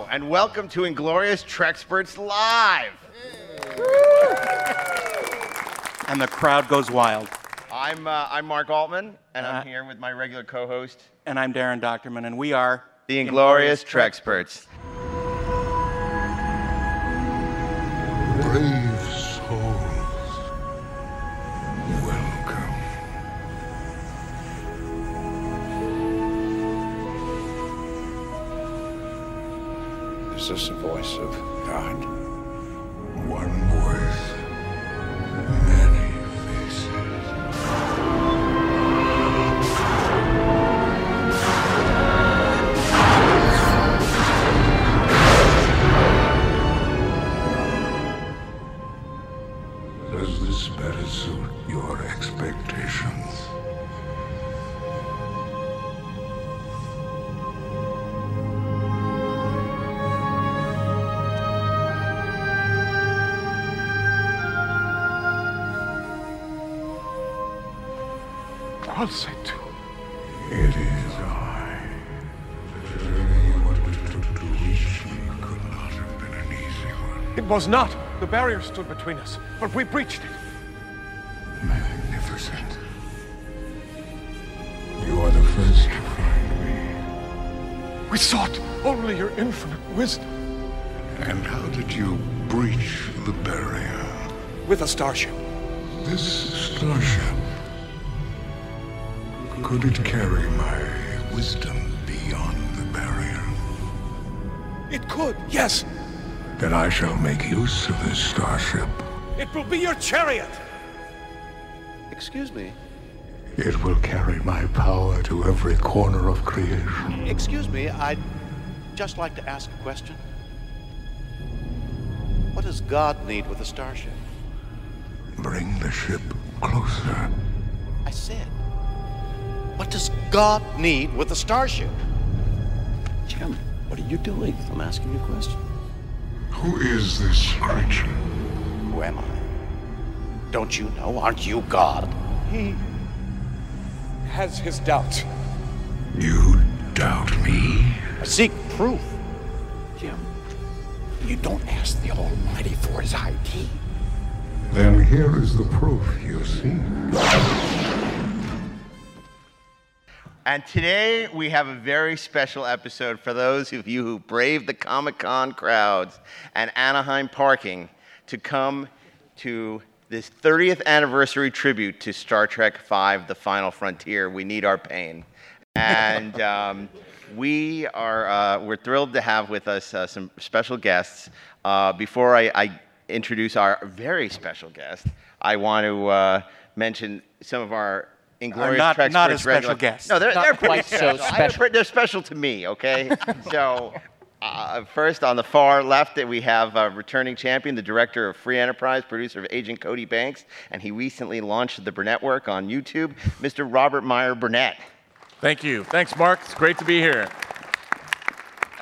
Hello, and welcome to Inglorious Treksperts Live. And the crowd goes wild. I'm, uh, I'm Mark Altman, and Uh, I'm here with my regular co host, And I'm Daren Dochterman, and we are the Inglorious Treksperts. Is this the voice of God? One voice, many faces. Does this better suit your expectations? What's it? It is I. The journey you undertook to reach me could not have been an easy one. It was not. The barrier stood between us, but we breached it. Magnificent. You are the first to find me. We sought only your infinite wisdom. And how did you breach the barrier? With a starship. This starship. Could it carry my wisdom beyond the barrier? It could, yes. Then I shall make use of this starship. It will be your chariot. Excuse me. It will carry my power to every corner of creation. Excuse me, I'd just like to ask a question. What does God need with a starship? Bring the ship closer. I said, what does God need with a starship? Jim, what are you doing? I'm asking you a question. Who is this creature? Who am I? Don't you know? Aren't you God? He has his doubts. You doubt me? I seek proof. Jim, you don't ask the Almighty for his ID. Then here is the proof you see. And today we have a very special episode for those of you who braved the Comic Con crowds and Anaheim parking to come to this 30th anniversary tribute to Star Trek V The Final Frontier. We need our pain. And um, we are uh, we're thrilled to have with us uh, some special guests. Uh, before I, I introduce our very special guest, I want to uh, mention some of our Inglorious not- Trek not Spirits as special regular- guests. No, they're, Not they're pretty quite so special. I- special. they're special to me, okay? so, uh, first on the far left, that we have uh, returning champion, the director of Free Enterprise, producer of Agent Cody Banks, and he recently launched the Burnett Work on YouTube, Mr. Robert Meyer Burnett. Thank you. Thanks, Mark. It's great to be here.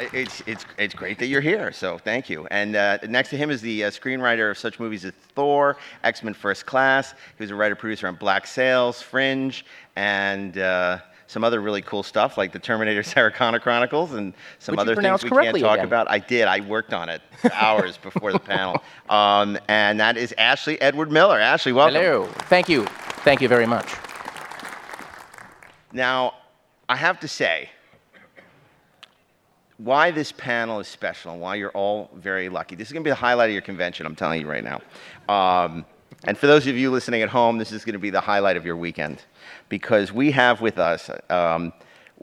It's, it's, it's great that you're here, so thank you. And uh, next to him is the uh, screenwriter of such movies as Thor, X Men First Class. He was a writer producer on Black Sails, Fringe, and uh, some other really cool stuff like the Terminator Sarah Connor Chronicles and some you other things we can't talk again. about. I did. I worked on it hours before the panel. Um, and that is Ashley Edward Miller. Ashley, welcome. Hello. Thank you. Thank you very much. Now, I have to say, why this panel is special and why you're all very lucky. This is going to be the highlight of your convention, I'm telling you right now. Um, and for those of you listening at home, this is going to be the highlight of your weekend because we have with us um,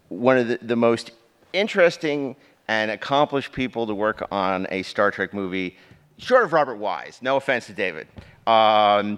one of the, the most interesting and accomplished people to work on a Star Trek movie, short of Robert Wise. No offense to David. Um,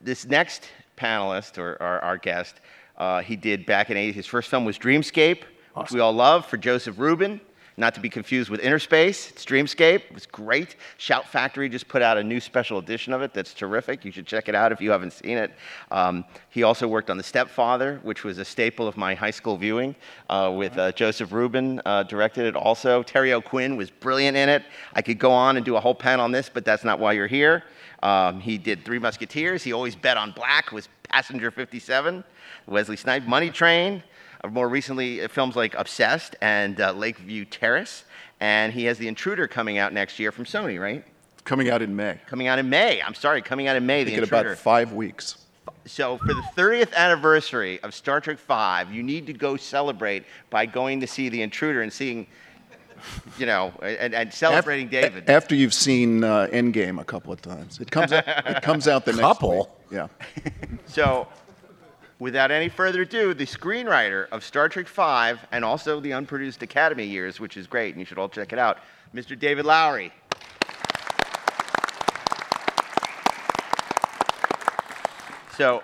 this next panelist or, or our guest, uh, he did back in 80s. His first film was Dreamscape, which we all love, for Joseph Ruben. Not to be confused with Innerspace. It's Dreamscape. It was great. Shout Factory just put out a new special edition of it that's terrific. You should check it out if you haven't seen it. Um, he also worked on The Stepfather, which was a staple of my high school viewing, uh, with uh, Joseph Ruben uh, directed it also. Terry O'Quinn was brilliant in it. I could go on and do a whole panel on this, but that's not why you're here. Um, he did Three Musketeers. He always bet on black. Was Passenger 57. Wesley Snipes, Money Train. Uh, More recently, uh, films like Obsessed and uh, Lakeview Terrace. and he has The Intruder coming out next year from Sony, right? Coming out in May. Coming out in May. I'm sorry, coming out in May. I The think in Intruder. about five weeks. So for the 30th anniversary of Star Trek V, you need to go celebrate by going to see The Intruder and seeing, you know, and, and celebrating Af- David. After you've seen uh, Endgame a couple of times, it comes out. It comes out the next Couple? Yeah. So, without any further ado, the screenwriter of Star Trek V and also the unproduced Academy years, which is great, and you should all check it out, Mr. David Loughery. So,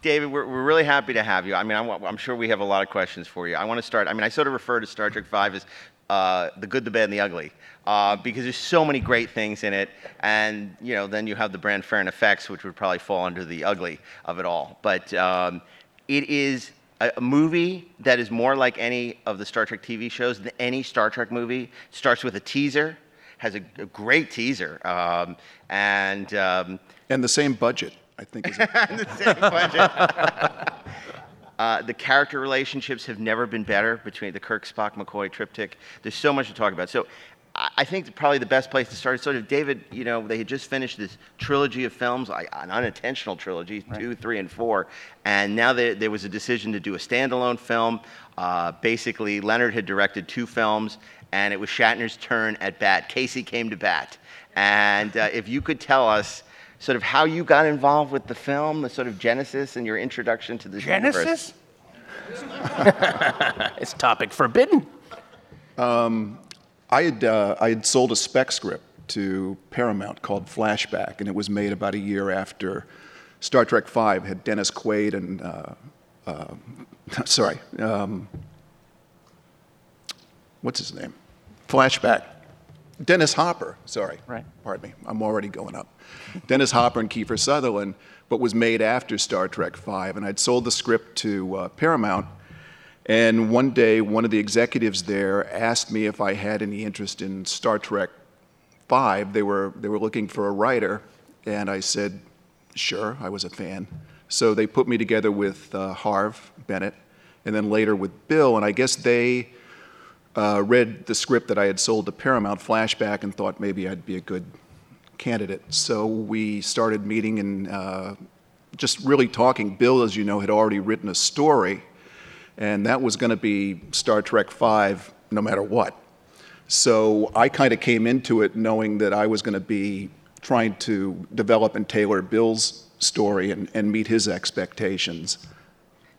David, we're, we're really happy to have you. I mean, I'm, I'm sure we have a lot of questions for you. I want to start. I mean, I sort of refer to Star Trek V as uh, the good, the bad, and the ugly, uh, because there's so many great things in it, and you know, then you have the Bran Ferren Effects, which would probably fall under the ugly of it all. But um, it is a, a movie that is more like any of the Star Trek TV shows than any Star Trek movie. It starts with a teaser, has a, a great teaser, um, and um, And the same budget, I think. Is the same budget. Uh, the character relationships have never been better between the Kirk, Spock, McCoy triptych. There's so much to talk about. So I think probably the best place to start is sort of David, you know, they had just finished this trilogy of films, an unintentional trilogy, two, three, and four. And now there, there was a decision to do a standalone film. Uh, basically, Leonard had directed two films, and it was Shatner's turn at bat. Casey came to bat. And uh, if you could tell us sort of how you got involved with the film, the sort of genesis and your introduction to this universe. Genesis? It's topic forbidden. I had uh, I had sold a spec script to Paramount called Flashback, and it was made about a year after Star Trek V had Dennis Quaid and uh, uh, sorry, um, what's his name? Flashback. Dennis Hopper. Sorry. Right. Pardon me. I'm already going up. Dennis Hopper and Kiefer Sutherland, but was made after Star Trek V, and I'd sold the script to uh, Paramount. And one day, one of the executives there asked me if I had any interest in Star Trek V. They were, they were looking for a writer, and I said, sure, I was a fan. So they put me together with uh, Harv Bennett, and then later with Bill, and I guess they uh, read the script that I had sold to Paramount Flashback and thought maybe I'd be a good candidate. So we started meeting and uh, just really talking. Bill, as you know, had already written a story, and that was going to be Star Trek V no matter what. So I kind of came into it knowing that I was going to be trying to develop and tailor Bill's story and, and meet his expectations.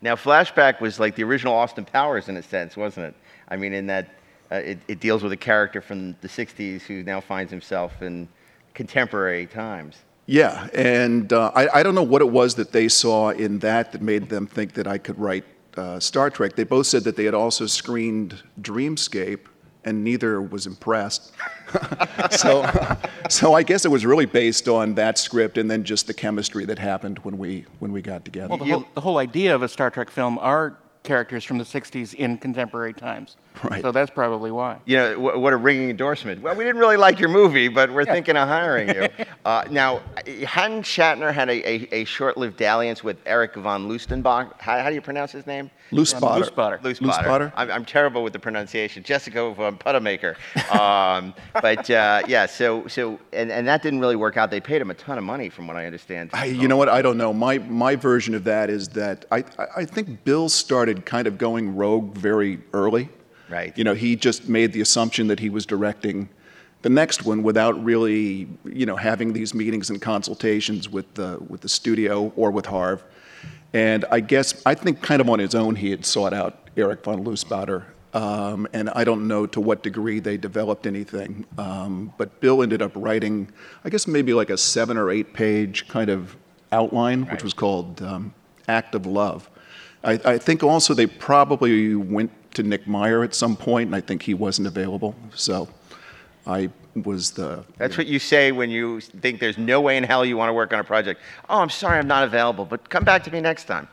Now, Flashback was like the original Austin Powers in a sense, wasn't it? I mean, in that uh, it, it deals with a character from the 60s who now finds himself in contemporary times. Yeah, and uh, I, I don't know what it was that they saw in that that made them think that I could write uh, Star Trek. They both said that they had also screened Dreamscape, and neither was impressed. so, so I guess it was really based on that script and then just the chemistry that happened when we when we got together. Well, the whole, the whole idea of a Star Trek film are characters from the 60s in contemporary times. Right. So that's probably why. You know, wh- what a ringing endorsement. Well, we didn't really like your movie, but we're thinking of hiring you. Uh, now, hadn't Shatner had a, a, a short-lived dalliance with Eric Van Lustbader? How, how do you pronounce his name? Loose spotter. Loose spotter. Loose Loose spotter. spotter? I'm, I'm terrible with the pronunciation. Jessica von Puttermaker. Um, but uh, yeah, so so and, and that didn't really work out. They paid him a ton of money, from what I understand. I, you know what? I don't know. My my version of that is that I I- I think Bill started kind of going rogue very early. Right. You know, he just made the assumption that he was directing the next one without really, you know, having these meetings and consultations with the with the studio or with Harv. And I guess I think kind of on his own he had sought out Eric Van Lustbader. Um, and I don't know to what degree they developed anything. Um, but Bill ended up writing, I guess maybe like a seven or eight page kind of outline, which was called um, Act of Love. I, I think also they probably went to Nick Meyer at some point, and I think he wasn't available. So I was the. That's what you say when you think there's no way in hell you want to work on a project. Oh, I'm sorry, I'm not available, but come back to me next time.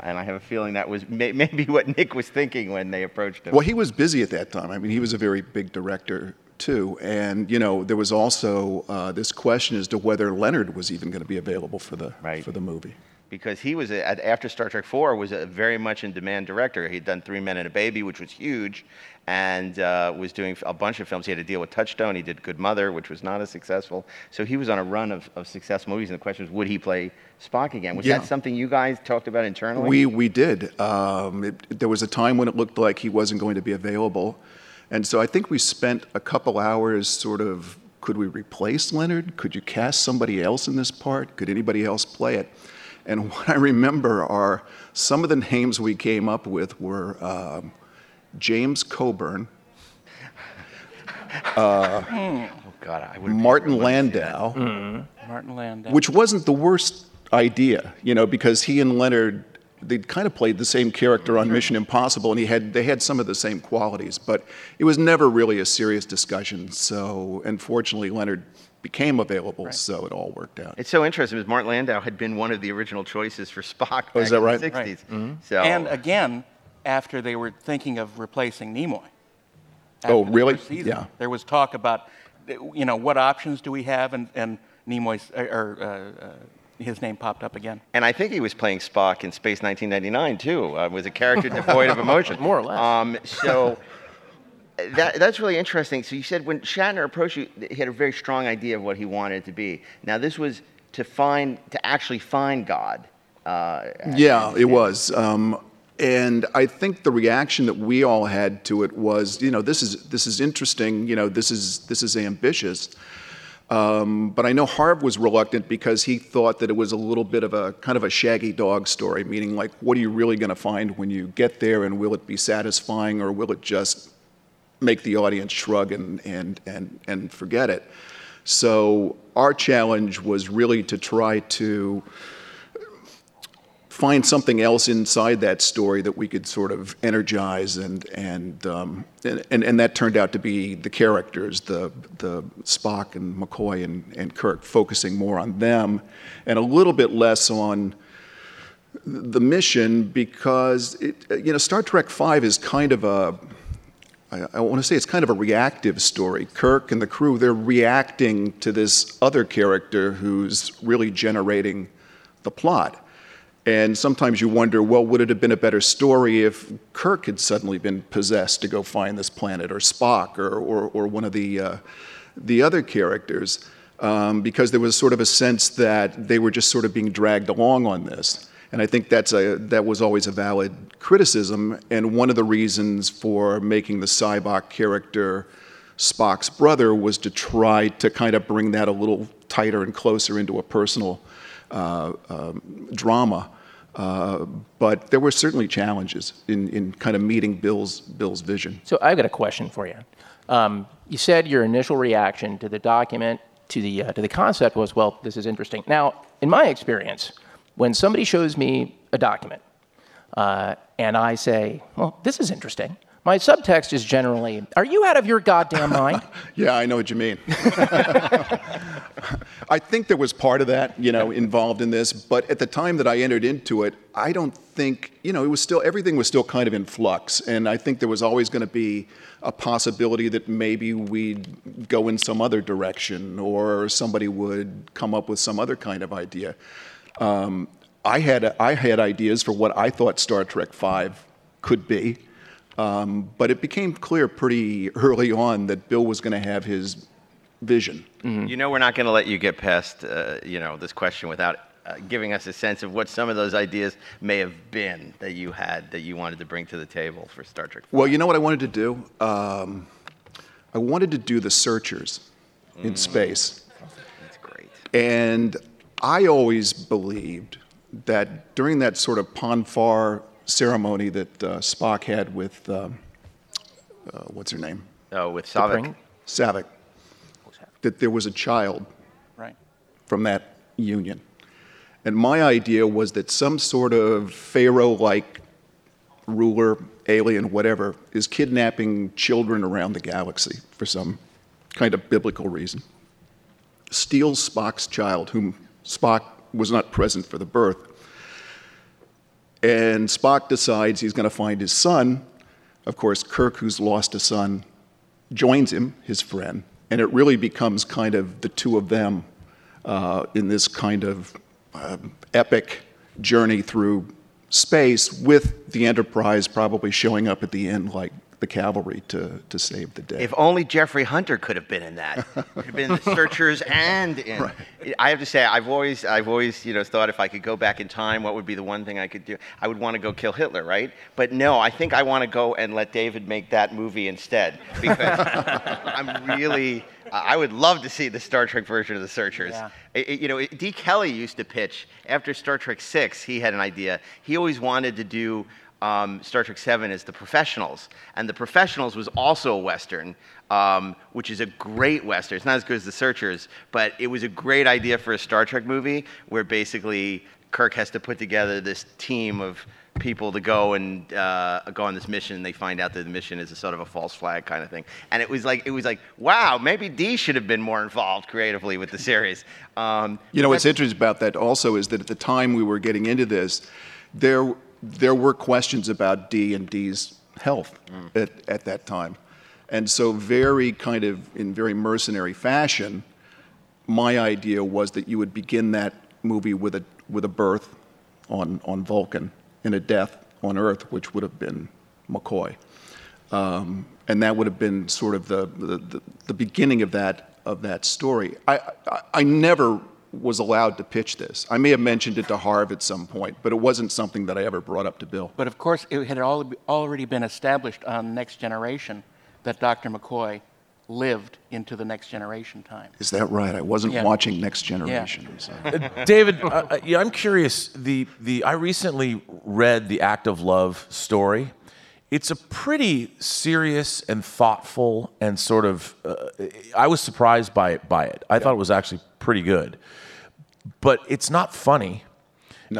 And I have a feeling that was may, maybe what Nick was thinking when they approached him. Well, he was busy at that time. I mean, he was a very big director too, and you know, there was also uh, this question as to whether Leonard was even going to be available for the Right. for the movie. Because he was a, after Star Trek Four was a very much in demand director. He'd done Three Men and a Baby, which was huge, and uh, was doing a bunch of films. He had to deal with Touchstone. He did Good Mother, which was not as successful. So he was on a run of, of successful movies. And the question was, would he play Spock again? Was Yeah. that something you guys talked about internally? We we did. Um, it, there was a time when it looked like he wasn't going to be available, and so I think we spent a couple hours sort of. Could we replace Leonard? Could you cast somebody else in this part? Could anybody else play it? And what I remember are some of the names we came up with were um, James Coburn, oh God, I would. Martin Landau. Martin Landau. which wasn't the worst idea, you know, because he and Leonard they kind of played the same character on Mission Impossible, and he had they had some of the same qualities, but it was never really a serious discussion. So, unfortunately, Leonard became available, so it all worked out. It's so interesting because Martin Landau had been one of the original choices for Spock Oh, back is that in right? the 60s. So and again, after they were thinking of replacing Nimoy. Oh, After the really? first season, Yeah. There was talk about, you know, what options do we have, and, and Nimoy's or uh, uh, his name popped up again. And I think he was playing Spock in Space 1999 too. Uh, was a character devoid of emotion, More or less. Um, so that, that's really interesting. So you said when Shatner approached you, he had a very strong idea of what he wanted it to be. Now this was to find, to actually find God. Uh, Yeah, it was. Um, and I think the reaction that we all had to it was, you know, this is this is interesting. You know, this is this is ambitious. Um, but I know Harv was reluctant because he thought that it was a little bit of a kind of a shaggy dog story, meaning like, what are you really going to find when you get there, and will it be satisfying, or will it just make the audience shrug and and and and forget it? So our challenge was really to try to find something else inside that story that we could sort of energize and and um, and, and, and that turned out to be the characters the the Spock and McCoy and, and Kirk focusing more on them and a little bit less on the mission because it, you know Star Trek Five is kind of a I, I want to say it's kind of a reactive story. Kirk and the crew they're reacting to this other character who's really generating the plot. And sometimes you wonder, well, would it have been a better story if Kirk had suddenly been possessed to go find this planet, or Spock, or, or, or one of the, uh, the other characters? Um, because there was sort of a sense that they were just sort of being dragged along on this. And I think that's a, that was always a valid criticism. And one of the reasons for making the Sybok character Spock's brother was to try to kind of bring that a little tighter and closer into a personal uh, um, drama. Uh, but there were certainly challenges in, in kind of meeting Bill's, Bill's vision. So I've got a question for you. Um, you said your initial reaction to the document, to the, uh, to the concept was, well, this is interesting. Now, in my experience, when somebody shows me a document uh, and I say, well, this is interesting, my subtext is generally, are you out of your goddamn mind? Yeah, I know what you mean. I think there was part of that, you know, involved in this, but at the time that I entered into it, I don't think, you know, it was still, everything was still kind of in flux. And I think there was always going to be a possibility that maybe we'd go in some other direction or somebody would come up with some other kind of idea. Um, I, had, I had ideas for what I thought Star Trek V could be. Um, but it became clear pretty early on that Bill was going to have his vision. You know, we're not going to let you get past, uh, you know, this question without uh, giving us a sense of what some of those ideas may have been that you had that you wanted to bring to the table for Star Trek. Well, you know what I wanted to do? Um, I wanted to do the searchers in space. That's great. And I always believed that during that sort of Pon farr ceremony that uh, Spock had with, um, uh, what's her name? Oh, with Saavik. Bring- Saavik, that there was a child Right. from that union. And my idea was that some sort of Pharaoh like ruler, alien, whatever, is kidnapping children around the galaxy for some kind of biblical reason. Steals Spock's child, whom Spock was not present for the birth. And Spock decides he's going to find his son. Of course, Kirk, who's lost a son, joins him, his friend, and it really becomes kind of the two of them uh, in this kind of um epic journey through space with the Enterprise probably showing up at the end like the cavalry to, to save the day. If only Jeffrey Hunter could have been in that. Could have been in the Searchers and in. Right. I have to say, I've always, I've always, you know, thought if I could go back in time, what would be the one thing I could do? I would want to go kill Hitler, right? But no, I think I want to go and let David make that movie instead because I'm really. I would love to see the Star Trek version of the Searchers. Yeah. It- it- you know, it- De Kelley used to pitch after Star Trek Six. He had an idea. He always wanted to do um, Star Trek Seven is the Professionals, and the Professionals was also a western, um, which is a great western. It's not as good as the Searchers, but it was a great idea for a Star Trek movie where basically Kirk has to put together this team of people to go and uh, go on this mission. And they find out that the mission is a sort of a false flag kind of thing. And it was like, it was like, wow, maybe De should have been more involved creatively with the series. Um, You know, what's interesting about that also is that at the time we were getting into this, there there were questions about D and D's health at, at that time. And so very kind of in very mercenary fashion, my idea was that you would begin that movie with a with a birth on on Vulcan and a death on Earth, which would have been McCoy. Um, and that would have been sort of the, the, the, the beginning of that, of that story. I, I, I never was allowed to pitch this. I may have mentioned it to Harv at some point, but it wasn't something that I ever brought up to Bill. But of course, it had al- already been established on Next Generation that Dr. McCoy lived into the Next Generation time. Is that right? I wasn't Yeah. watching Next Generation. I'm sorry. David, uh, uh, yeah, I'm curious. The, the, I recently read the Act of Love story. It's a pretty serious and thoughtful and sort of. Uh, I was surprised by it. By it, I thought it was actually pretty good, but it's not funny.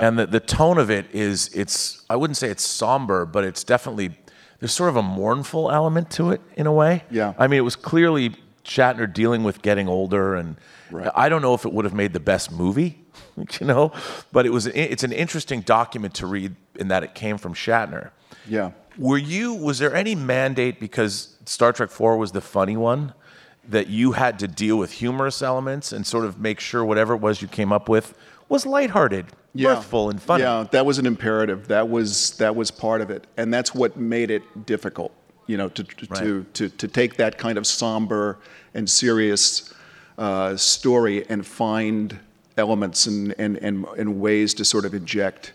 And the, the tone of it is, it's, I wouldn't say it's somber, but it's definitely, there's sort of a mournful element to it in a way. Yeah. I mean, it was clearly Shatner dealing with getting older, and I don't know if it would have made the best movie, you know, but it was, it's an interesting document to read in that it came from Shatner. Yeah. Were you, was there any mandate because Star Trek 4 was the funny one? That you had to deal with humorous elements and sort of make sure whatever it was you came up with was lighthearted, mirthful, and funny. Yeah, that was an imperative. That was that was part of it, and that's what made it difficult. You know, to to to, to, to take that kind of somber and serious uh, story and find elements and, and, and, and ways to sort of inject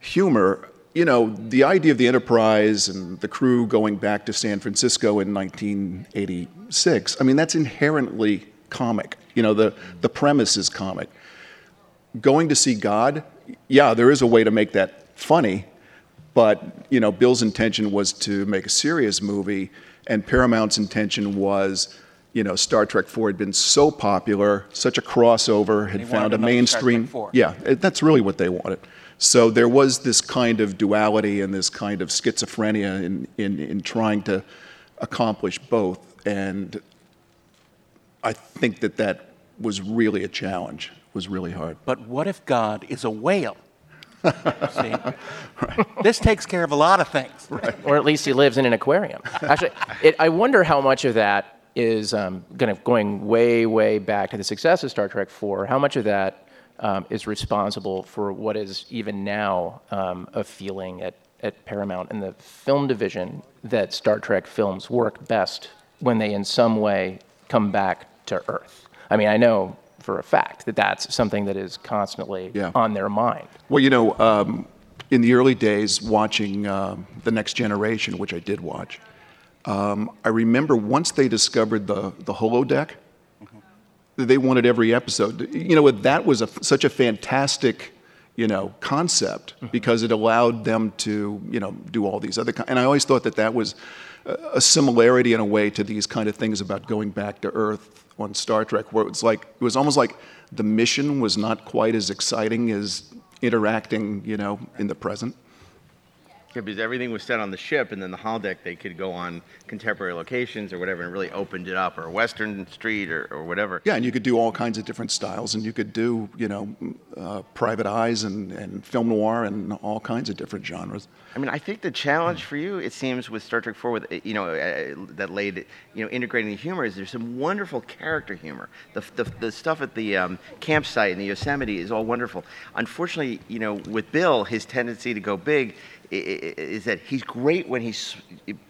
humor. You know, the idea of the Enterprise and the crew going back to San Francisco in 1986, I mean, that's inherently comic. You know, the, the premise is comic going to see God, yeah, there is a way to make that funny, but you know, Bill's intention was to make a serious movie, and Paramount's intention was, you know, Star Trek Four had been so popular, such a crossover, had found a mainstream. 4. Yeah, it- that's really what they wanted. So there was this kind of duality and this kind of schizophrenia in, in, in trying to accomplish both, and I think that that was really a challenge. Was really hard. But what if God is a whale? See? This takes care of a lot of things. or at least he lives in an aquarium. Actually, it, I wonder how much of that is um, kind of going way, way back to the success of Star Trek IV. How much of that um, is responsible for what is even now um, a feeling at, at Paramount in the film division that Star Trek films work best when they, in some way, come back to Earth? I mean, I know for a fact that that's something that is constantly Yeah. on their mind. Well, you know, um, in the early days, watching um, The Next Generation, which I did watch, um, I remember once they discovered the, the holodeck, they wanted every episode. You know, that was a, such a fantastic, you know, concept because it allowed them to, you know, do all these other. And I always thought that that was a, similarity in a way to these kind of things about going back to Earth on Star Trek, where it was like it was almost like the mission was not quite as exciting as interacting, you know, in the present. Yeah, because everything was set on the ship, and then the holodeck they could go on contemporary locations or whatever, and really opened it up, or Western Street or, or whatever. Yeah, and you could do all kinds of different styles, and you could do, you know, uh, private eyes and, and film noir and all kinds of different genres. I mean, I think the challenge for you, it seems, with Star Trek 4, with you know, uh, that laid, you know, integrating the humor is there's some wonderful character humor. The, the, the stuff at the um, campsite in the Yosemite is all wonderful. Unfortunately, you know, with Bill, his tendency to go big i- i- is that he's great when he's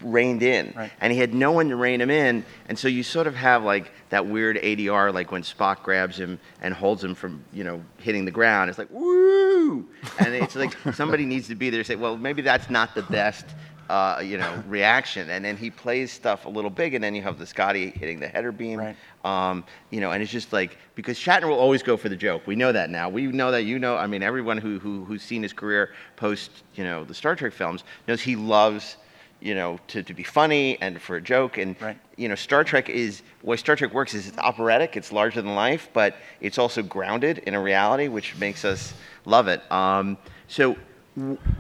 reined in, Right. and he had no one to rein him in, and so you sort of have like that weird ADR, like when Spock grabs him and holds him from you know hitting the ground. It's like woo, and it's like somebody needs to be there to say, well, maybe that's not the best. Uh, you know, reaction, and then he plays stuff a little big, and then you have the Scotty hitting the header beam, Right. um, you know, and it's just like because Shatner will always go for the joke. We know that now. We know that you know. I mean, everyone who, who who's seen his career post, you know, the Star Trek films knows he loves, you know, to, to be funny and for a joke. And Right. you know, Star Trek is why Star Trek works is it's operatic. It's larger than life, but it's also grounded in a reality, which makes us love it. Um, so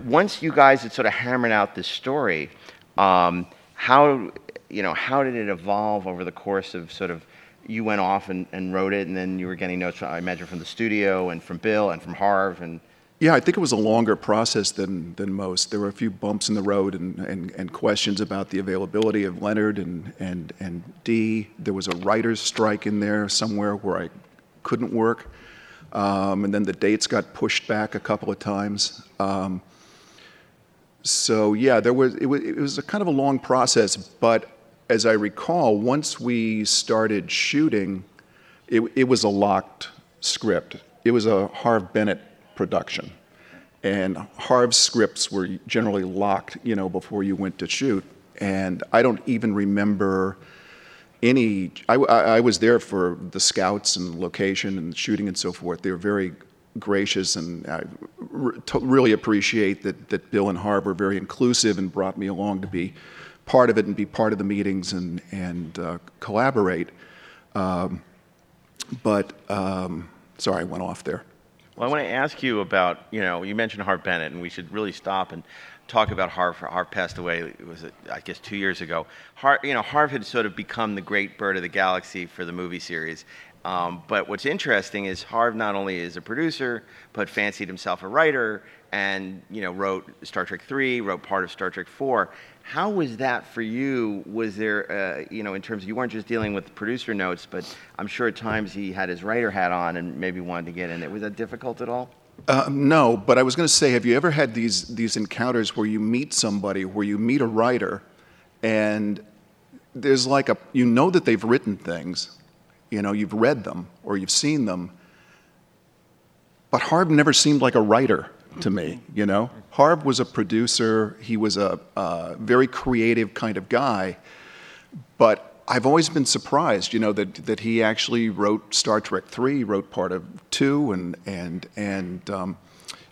once you guys had sort of hammered out this story, um, how you know how did it evolve over the course of sort of you went off and, and wrote it, and then you were getting notes, I imagine, from the studio and from Bill and from Harv and Yeah, I think it was a longer process than, than most. There were a few bumps in the road and, and, and questions about the availability of Leonard and, and, and De. There was a writer's strike in there somewhere where I couldn't work. Um, and then the dates got pushed back a couple of times. Um, so yeah, there was it, was it was a kind of a long process, but as I recall, once we started shooting, it, it was a locked script. It was a Harv Bennett production, and Harv's scripts were generally locked, you know, before you went to shoot. And I don't even remember any. I, I, was there for the scouts and location and shooting and so forth. They were very gracious, and I r- to- really appreciate that that Bill and Harv were very inclusive and brought me along to be part of it and be part of the meetings and and uh, collaborate. Um, but um, sorry, I went off there. Well, I want to ask you about, you know, you mentioned Harv Bennett, and we should really stop and talk about Harv. Harv passed away, Was it I guess, two years ago. Harv, you know, Harv had sort of become the great bird of the galaxy for the movie series. Um, but what's interesting is Harv not only is a producer, but fancied himself a writer and, you know, wrote Star Trek 3, wrote part of Star Trek 4. How was that for you? Was there, uh, you know, in terms of you weren't just dealing with producer notes, but I'm sure at times he had his writer hat on and maybe wanted to get in there. Was that difficult at all? Uh, no, but I was going to say, have you ever had these these encounters where you meet somebody, where you meet a writer, and there's like a you know that they've written things, you know, you've read them or you've seen them, but Harv never seemed like a writer to me. You know, Harv was a producer. He was a, a very creative kind of guy, but I've always been surprised, you know, that, that he actually wrote Star Trek Three, wrote part of two, and and and um,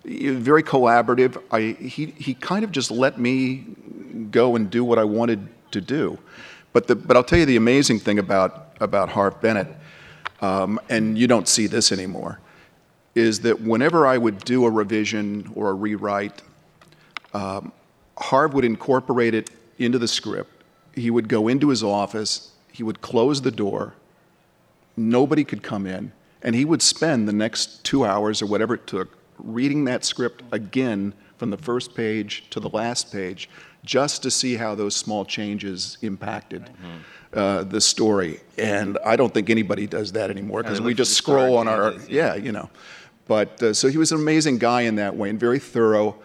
very collaborative. I he he kind of just let me go and do what I wanted to do. But the but I'll tell you the amazing thing about about Harv Bennett, um, and you don't see this anymore, is that whenever I would do a revision or a rewrite, um, Harv would incorporate it into the script. He would go into his office, he would close the door, nobody could come in, and he would spend the next two hours or whatever it took reading that script again from the first page to the last page just to see how those small changes impacted uh, the story. And I don't think anybody does that anymore because we just scroll on our, changes, yeah, you know. But uh, so he was an amazing guy in that way and very thorough.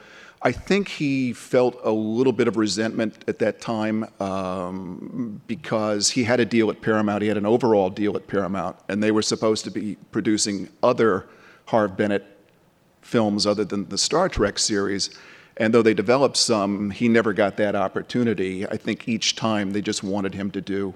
I think he felt a little bit of resentment at that time um, because he had a deal at Paramount. He had an overall deal at Paramount, and they were supposed to be producing other Harv Bennett films other than the Star Trek series. And though they developed some, he never got that opportunity. I think each time they just wanted him to do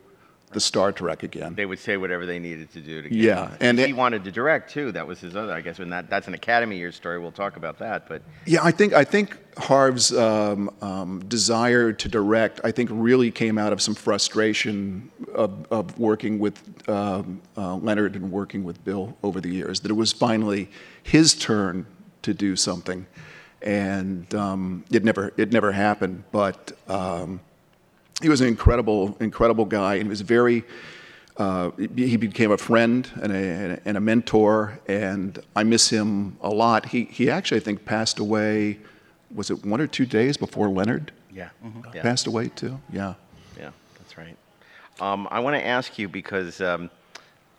the Star Trek again. They would say whatever they needed to do to get Yeah, him. and he it- wanted to direct too. That was his other, I guess. When that that's an Academy Year story, we'll talk about that. But Yeah, I think I think Harv's um, um, desire to direct, I think, really came out of some frustration of, of working with um, uh, Leonard and working with Bill over the years. That it was finally his turn to do something, and um, it never it never happened. But um, he was an incredible incredible guy, and he was very. Uh, he became a friend and a, and a mentor, and I miss him a lot. He, he actually, I think, passed away, was it one or two days before Leonard Yeah. yeah. passed away, too? Yeah. Yeah, that's right. Um, I want to ask you because um,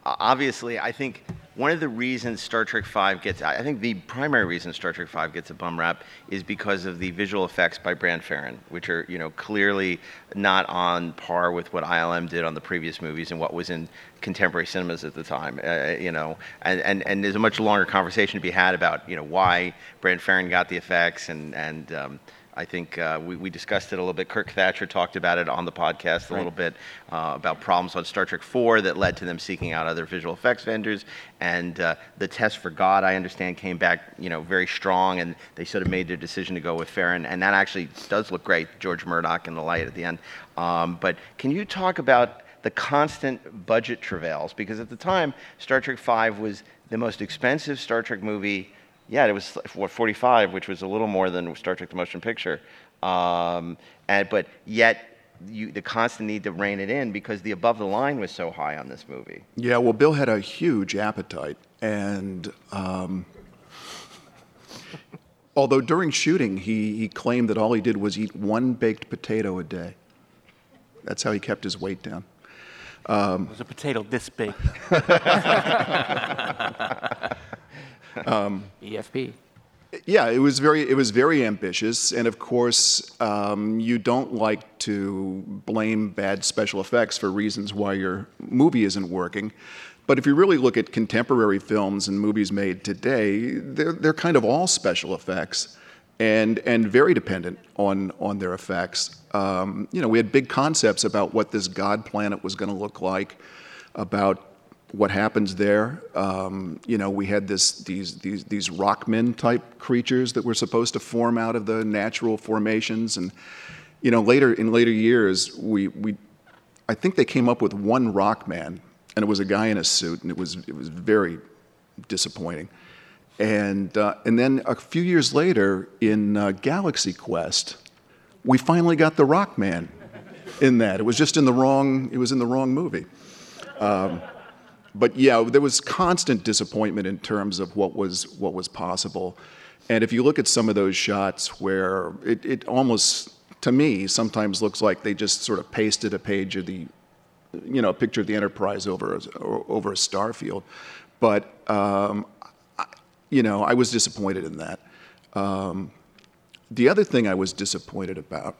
obviously, I think one of the reasons Star Trek V gets, I think the primary reason Star Trek V gets a bum rap is because of the visual effects by Bran Ferren, which are, you know, clearly not on par with what ILM did on the previous movies and what was in contemporary cinemas at the time, uh, you know, and, and, and there's a much longer conversation to be had about, you know, why Bran Ferren got the effects and, and um, I think uh, we, we discussed it a little bit. Kirk Thatcher talked about it on the podcast a little bit uh, about problems on Star Trek 4 that led to them seeking out other visual effects vendors. And uh, the test for God, I understand, came back you know very strong, and they sort of made their decision to go with Ferren. And that actually does look great, George Murdoch and the light at the end. Um, but can you talk about the constant budget travails? Because at the time, Star Trek 5 was the most expensive Star Trek movie yeah, it was what 45, which was a little more than Star Trek: The Motion Picture, um, and but yet you, the constant need to rein it in because the above the line was so high on this movie. Yeah, well, Bill had a huge appetite, and um, although during shooting he, he claimed that all he did was eat one baked potato a day. That's how he kept his weight down. It was a potato this big. EFP. Yeah, it was very it was very ambitious, and of course, um, you don't like to blame bad special effects for reasons why your movie isn't working. But if you really look at contemporary films and movies made today, they're they're kind of all special effects, and and very dependent on on their effects. Um, you know, we had big concepts about what this God planet was going to look like, about what happens there. Um, you know, we had this these these these rockmen type creatures that were supposed to form out of the natural formations, and you know, later in later years, we we I think they came up with one rockman, and it was a guy in a suit, and it was it was very disappointing. And uh, and then a few years later, in uh, Galaxy Quest, we finally got the Rockman in that. It was just in the wrong. It was in the wrong movie but yeah, there was constant disappointment in terms of what was what was possible. And if you look at some of those shots where it, it almost to me sometimes looks like they just sort of pasted a page of the you know, a picture of the Enterprise over a, over a star field. But um, I, you know, I was disappointed in that. Um, the other thing I was disappointed about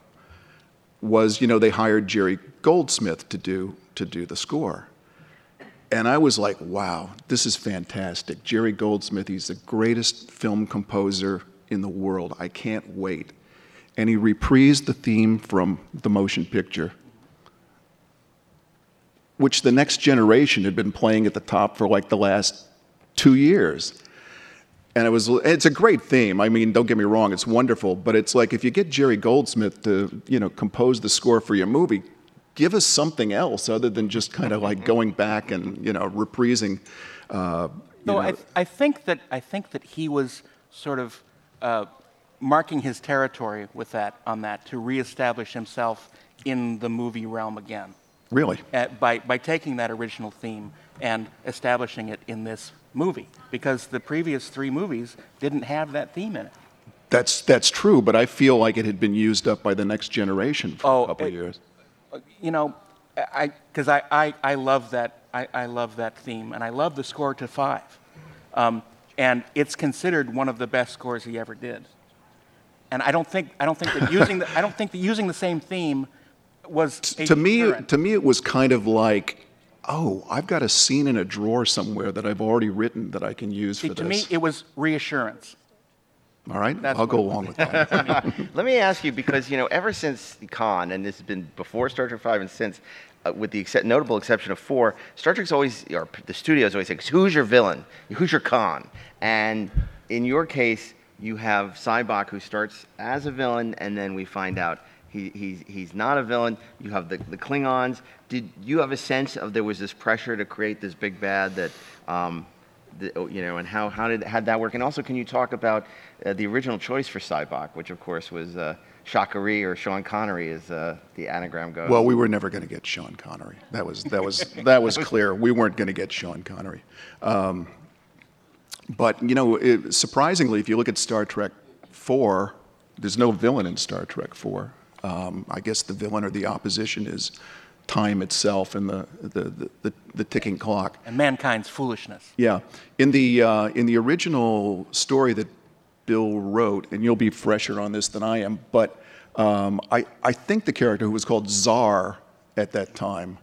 was, you know, they hired Jerry Goldsmith to do to do the score. And I was like, wow, this is fantastic. Jerry Goldsmith, he's the greatest film composer in the world. I can't wait. And he reprised the theme from the motion picture, which the next generation had been playing at the top for like the last two years. And it was, it's a great theme. I mean, don't get me wrong, it's wonderful. But it's like if you get Jerry Goldsmith to, you know, compose the score for your movie, give us something else other than just kind of like going back and, you know, reprising. Uh, No, I, I think that I think that he was sort of uh, marking his territory with that on that to reestablish himself in the movie realm again really. uh, by by taking that original theme and establishing it in this movie because the previous three movies didn't have that theme in it. That's, that's true, but I feel like it had been used up by the next generation for Oh, a couple it- of years. You know, I because I, I, I love that I, I love that theme and I love the score to five, um, and it's considered one of the best scores he ever did. And I don't think I don't think that using the, I don't think that using the same theme was to me, to me, it was kind of like, oh, I've got a scene in a drawer somewhere that I've already written that I can use See, for this. to me it was reassurance. All right, that's I'll go along with that. Let me ask you because you know ever since Khan, and this has been before Star Trek Five and since, uh, with the notable exception of four, Star Trek's always or the studios always say, "Who's your villain? Who's your Khan?" And in your case, you have Sybok who starts as a villain, and then we find out he, he's he's not a villain. You have the the Klingons. Did you have a sense of there was this pressure to create this big bad that? Um, the, oh, you know, and how, how did how that work? And also, can you talk about uh, the original choice for Sybok, which of course was uh, Shakari or Sean Connery, as uh, the anagram goes. Well, we were never going to get Sean Connery. That was that was that was clear. We weren't going to get Sean Connery. Um, but you know, it, surprisingly, if you look at Star Trek Four, there's no villain in Star Trek Four. Um, I guess the villain or the opposition is time itself and the the, the, the, the ticking clock. And mankind's foolishness. Yeah, in the uh, in the original story that Bill wrote, and you'll be fresher on this than I am, but um, I I think the character who was called Zar at that time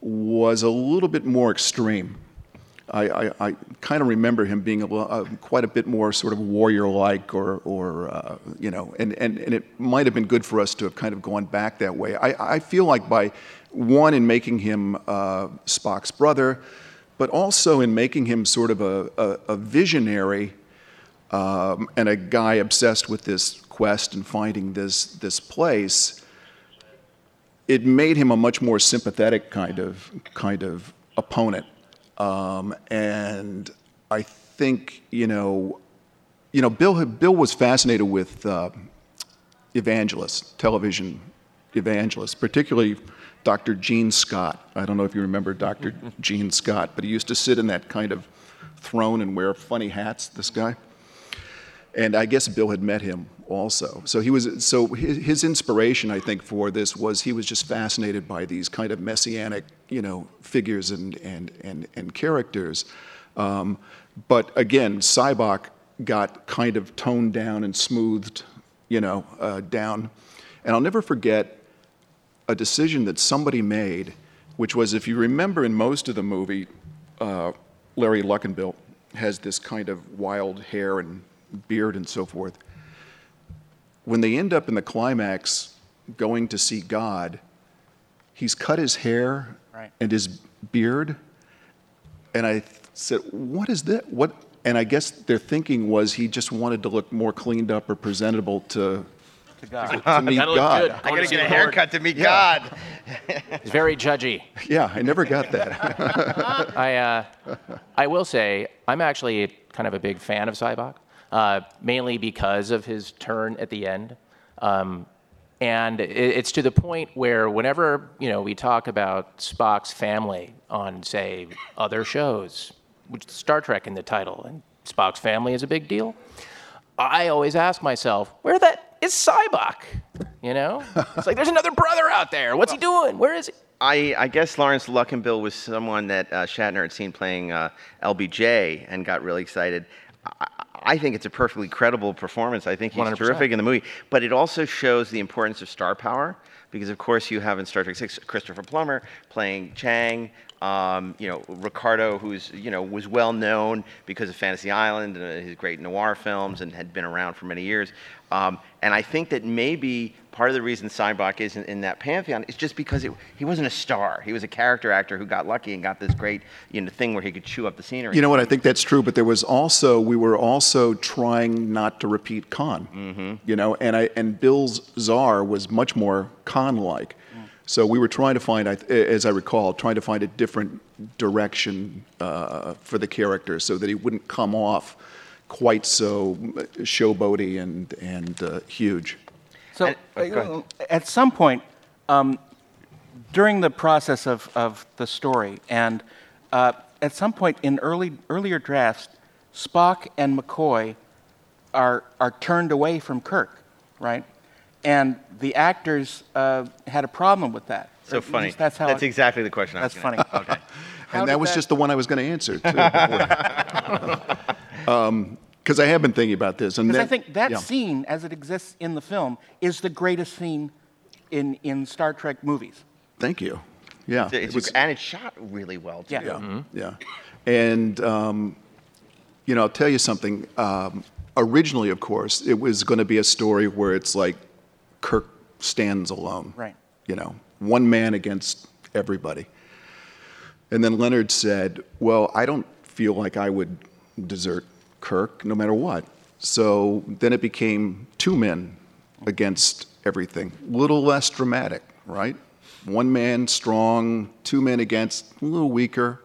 was a little bit more extreme. I, I, I kind of remember him being a, uh, quite a bit more sort of warrior-like, or, or uh, you know, and, and, and it might have been good for us to have kind of gone back that way. I, I feel like by one in making him uh, Spock's brother, but also in making him sort of a, a, a visionary um, and a guy obsessed with this quest and finding this this place. It made him a much more sympathetic kind of kind of opponent. Um, and I think you know, you know, Bill Bill was fascinated with uh, evangelists, television evangelists, particularly Dr. Gene Scott. I don't know if you remember Dr. Gene Scott, but he used to sit in that kind of throne and wear funny hats. This guy. And I guess Bill had met him also. So he was so his, his inspiration, I think, for this was he was just fascinated by these kind of messianic, you know, figures and and and, and characters. Um, but again, Sybok got kind of toned down and smoothed, you know, uh, down. And I'll never forget a decision that somebody made, which was, if you remember in most of the movie, uh, Larry Luckinbill has this kind of wild hair and beard and so forth. When they end up in the climax going to see God, he's cut his hair Right. and his beard. And I th- said, What is that? What? And I guess their thinking was he just wanted to look more cleaned up or presentable to, To God. to meet God. good. I Going gotta get a haircut to meet God. He's very judgy. Yeah, I never got that. I, uh, I will say, I'm actually kind of a big fan of Sybok, uh, mainly because of his turn at the end. Um, and it, it's to the point where whenever you know we talk about Spock's family on, say, other shows, which Star Trek in the title, and Spock's family is a big deal. I always ask myself, where that is Sybok? You know, it's like there's another brother out there. What's he doing? Where is he? I, I guess Laurence Luckinbill was someone that uh, Shatner had seen playing uh, LBJ and got really excited. I, I think it's a perfectly credible performance. I think he's 100%. terrific in the movie. But it also shows the importance of star power because, of course, you have in Star Trek Six Christopher Plummer playing Chang. Um, you know Ricardo, who's you know was well known because of Fantasy Island and uh, his great noir films, and had been around for many years. Um, and I think that maybe part of the reason Sybok isn't in that pantheon is just because it, he wasn't a star. He was a character actor who got lucky and got this great you know thing where he could chew up the scenery. You know what? I think that's true, but there was also we were also trying not to repeat Khan. Mm-hmm. You know, and I and Bill's Zar was much more Khan-like. So we were trying to find, as I recall, trying to find a different direction uh, for the character so that he wouldn't come off quite so showboaty and and uh, huge. So And- oh, go ahead. uh, at some point, um, during the process of, of the story, and uh, at some point in early earlier drafts, Spock and McCoy are are turned away from Kirk, right? And the actors uh, had a problem with that. so Or funny. That's how. That's it- exactly the question. I was That's funny. Okay. And that was that- just the one I was going to answer too. Because I have been thinking about this, and Because I think that yeah. scene, as it exists in the film, is the greatest scene in, in Star Trek movies. Thank you. Yeah, It's- it was- and it's shot really well too. Yeah. Yeah. And, um, you know, I'll tell you something. Um, originally, of course, it was going to be a story where it's like Kirk stands alone. Right. You know, one man against everybody. And then Leonard said, Well, I don't feel like I would desert Kirk no matter what. So then it became two men against everything. Little less dramatic, right? One man strong, two men against, a little weaker.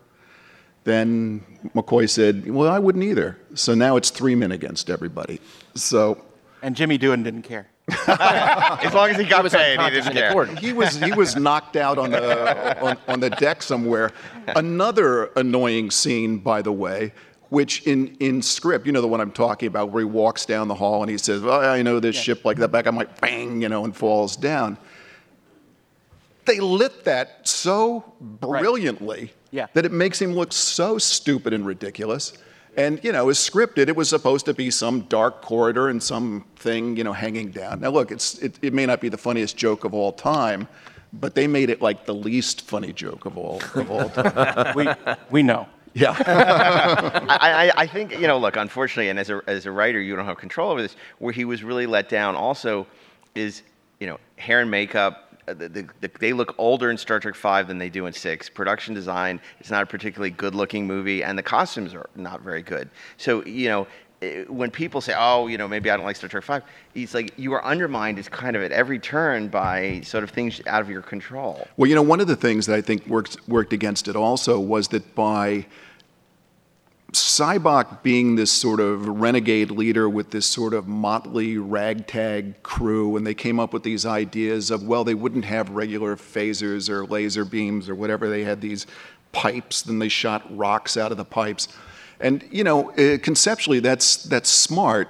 then McCoy said, "Well, I wouldn't either." So now it's three men against everybody. So And Jimmy Doohan didn't care. As long as he got was paid, he didn't in the care. corner. he was he was knocked out on the on, on the deck somewhere. Another annoying scene, by the way, which in in script, you know the one I'm talking about, where he walks down the hall and he says, "Well, I know this ship like that." Back, I'm like, bang, you know, and falls down. They lit that so brilliantly Yeah. that it makes him look so stupid and ridiculous. And you know, as scripted, it was supposed to be some dark corridor and something, you know, hanging down. Now, look, it's it, it may not be the funniest joke of all time, but they made it like the least funny joke of all of all time. We, we know. Yeah, I, I, I think you know. Look, unfortunately, and as a as a writer, you don't have control over this. Where he was really let down, also, is you know hair and makeup. uh, The, the, the, they look older in Star Trek Five than they do in Six. Production design is not a particularly good-looking movie, and the costumes are not very good. So you know. eh, When people say, "Oh, you know, maybe I don't like Star Trek 5, it's like you are undermined It's kind of at every turn by sort of things out of your control. Well, you know, one of the things that I think worked worked against it also was that by Sybok being this sort of renegade leader with this sort of motley ragtag crew, and they came up with these ideas of, well, they wouldn't have regular phasers or laser beams or whatever. They had these pipes, then they shot rocks out of the pipes. And, you know, uh, conceptually, that's, that's smart.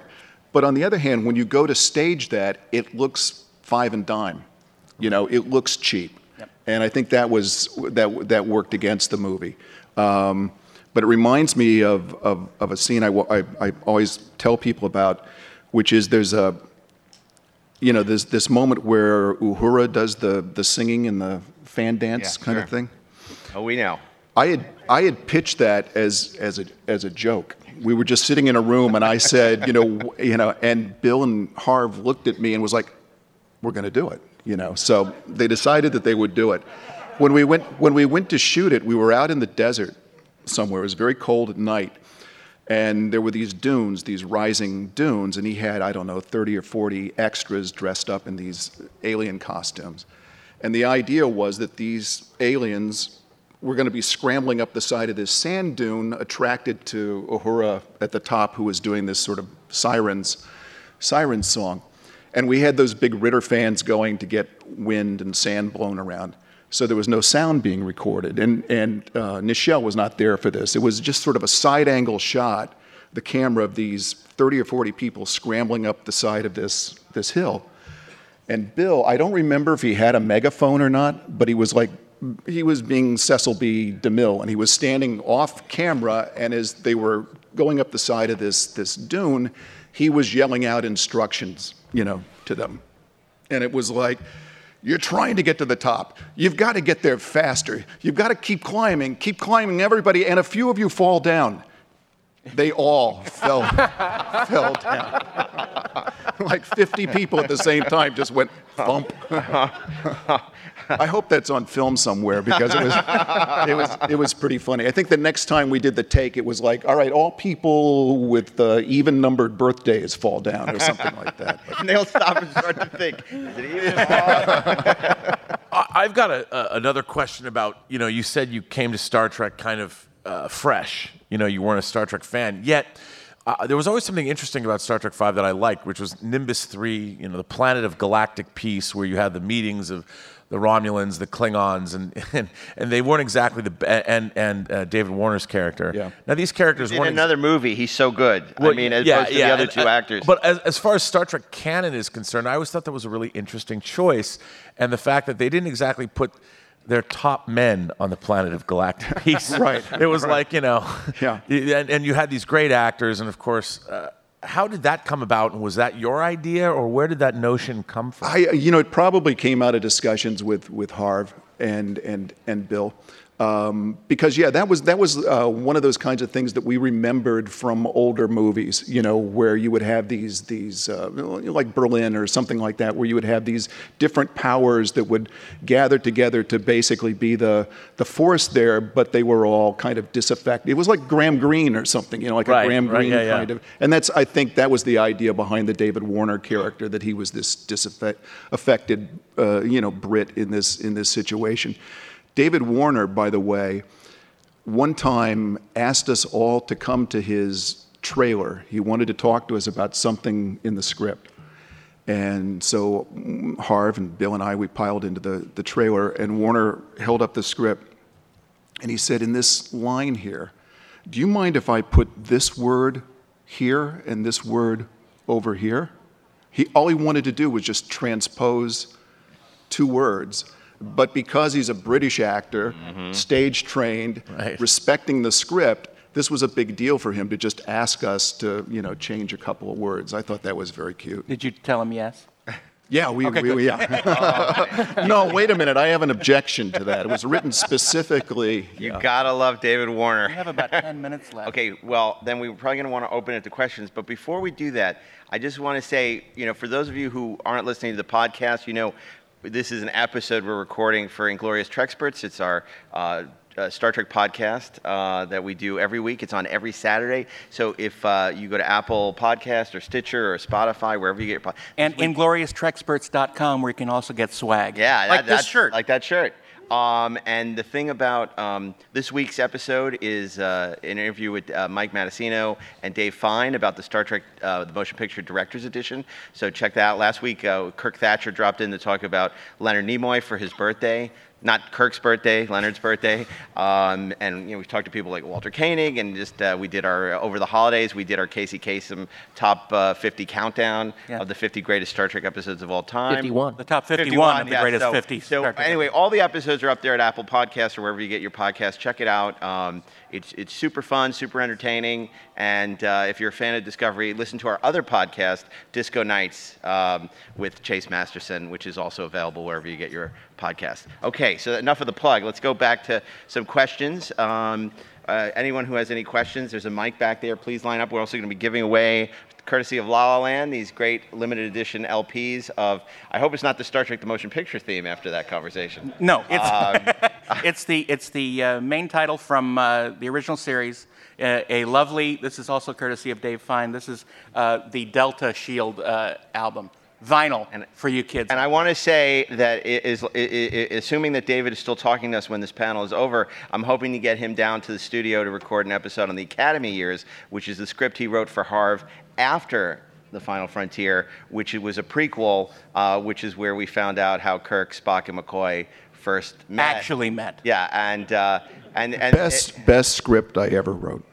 But on the other hand, when you go to stage that, it looks five and dime. You know, it looks cheap. And I think that was that that worked against the movie. Um, but it reminds me of, of, of a scene I, I, I always tell people about, which is there's a, you know, there's this moment where Uhura does the, the singing and the fan dance Yeah, kind sure. of thing. Oh, we know. I had I had pitched that as as a as a joke. We were just sitting in a room, and I said, you know, you know, and Bill and Harv looked at me and was like, "We're going to do it," you know. So they decided that they would do it. When we went when we went to shoot it, we were out in the desert somewhere. It was very cold at night, and there were these dunes, these rising dunes, and he had I don't know 30 or 40 extras dressed up in these alien costumes. And the idea was that these aliens were going to be scrambling up the side of this sand dune, attracted to Uhura at the top, who was doing this sort of sirens, siren song. And we had those big Ritter fans going to get wind and sand blown around. So there was no sound being recorded. And, and uh, Nichelle was not there for this. It was just sort of a side angle shot, the camera of these 30 or 40 people scrambling up the side of this, this hill. And Bill, I don't remember if he had a megaphone or not, but he was like, he was being Cecil B. DeMille, and he was standing off camera, and as they were going up the side of this, this dune, he was yelling out instructions, you know, to them. And it was like, you're trying to get to the top. You've got to get there faster. You've got to keep climbing, keep climbing, everybody, and a few of you fall down. They all fell, fell down. like 50 people at the same time just went bump. I hope that's on film somewhere because it was, it was, it was pretty funny. I think the next time we did the take, it was like, all right, all people with uh, even numbered birthdays fall down or something like that. And they'll stop and start to think, is it even? I- I've got a, a, another question about, you know, you said you came to Star Trek kind of uh, fresh. You know, you weren't a Star Trek fan. Yet, uh, there was always something interesting about Star Trek V that I liked, which was Nimbus 3, you know, the planet of galactic peace, where you had the meetings of the Romulans, the Klingons, and, and, and they weren't exactly the, and, and uh, David Warner's character. Yeah. Now, these characters In weren't. ex- another movie, he's so good. I mean, as opposed to the other and- two uh, actors. But as, as far as Star Trek canon is concerned, I always thought that was a really interesting choice, and the fact that they didn't exactly put their top men on the planet of galactic peace. Right. It was like you know. Yeah. And, and you had these great actors, and of course. Uh, how did that come about, and was that your idea, or where did that notion come from? I, you know, it probably came out of discussions with with Harv and and and Bill, um, because yeah, that was that was uh, one of those kinds of things that we remembered from older movies. You know, where you would have these these uh, like Berlin or something like that, where you would have these different powers that would gather together to basically be the the force there, but they were all kind of disaffected. It was like Graham Greene or something, you know, like Right, a Graham right, Greene yeah, yeah. kind of and that's I think that was the idea behind the David Warner character that he was this disaffected, uh, you know, Brit in this in this situation. David Warner, by the way, one time asked us all to come to his trailer. He wanted to talk to us about something in the script. And so Harv and Bill and I, we piled into the, the trailer, and Warner held up the script. And he said, In this line here, do you mind if I put this word here and this word over here? He, all he wanted to do was just transpose two words. But because he's a British actor, mm-hmm. stage trained, Right. respecting the script, this was a big deal for him to just ask us to, you know, change a couple of words. I thought that was very cute. Did you tell him yes? Yeah, we, Okay, we, good. yeah. no, wait a minute. I have an objection to that. It was written specifically. You gotta love David Warner. We have about 10 minutes left. Okay, well, then we're probably going to want to open it to questions. But before we do that, I just want to say, you know, for those of you who aren't listening to the podcast, you know, this is an episode we're recording for Inglorious Treksperts. It's our uh, uh, Star Trek podcast uh, that we do every week. It's on every Saturday. So if uh, you go to Apple Podcast or Stitcher or Spotify, wherever you get your podcast, And inglorioustreksperts.com where you can also get swag. yeah, like that, this that- shirt. Like that shirt. Um, and the thing about um, this week's episode is uh, an interview with uh, Mike Matessino and Dave Fein about the Star Trek, uh, the Motion Picture Director's Edition. So check that out. Last week, uh, Kirk Thatcher dropped in to talk about Leonard Nimoy for his birthday. Not Kirk's birthday, Leonard's birthday. Um, and you know, we talked to people like Walter Koenig, and just uh, we did our over the holidays. We did our Casey Kasem top uh, 50 countdown Yeah. of the 50 greatest Star Trek episodes of all time. 51. the top 51, of the yeah, greatest so, 50. So Star Trek anyway, all the episodes are up there at Apple Podcasts or wherever you get your podcasts. Check it out. Um, it's it's super fun, super entertaining, and uh, if you're a fan of Discovery, listen to our other podcast, Disco Nights, um, with Chase Masterson, which is also available wherever you get your podcast. Okay, so enough of the plug. Let's go back to some questions. Um, uh, anyone who has any questions, there's a mic back there. Please line up. We're also going to be giving away, courtesy of La La Land, these great limited edition LPs of. I hope it's not the Star Trek the Motion Picture theme after that conversation. No, it's it's the it's the uh, main title from uh, the original series. Uh, a lovely. This is also courtesy of Dave Fein. This is uh, the Delta Shield uh, album, vinyl and, for you kids. And I want to say that it is, i- i- i- assuming that David is still talking to us when this panel is over, I'm hoping to get him down to the studio to record an episode on the Academy years, which is the script he wrote for Harv after the Final Frontier, which was a prequel, uh, which is where we found out how Kirk, Spock, and McCoy first met. Actually met. Yeah, and uh, and and Best, best script I ever wrote.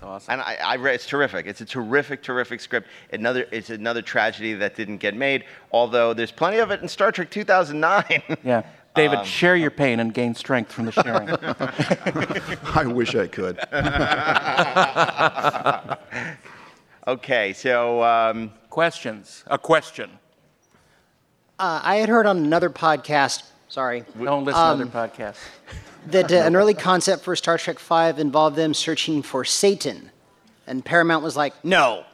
That's awesome. And I, I read, it's terrific. It's a terrific, terrific script. Another, it's another tragedy that didn't get made. Although there's plenty of it in Star Trek 2009. Yeah. David, Um, share your pain and gain strength from the sharing. I wish I could. okay, so um, Questions. A question. Uh, I had heard on another podcast, sorry, Don't listen Um, to other podcasts. That uh, an early concept for Star Trek V involved them searching for Satan. And Paramount was like, no.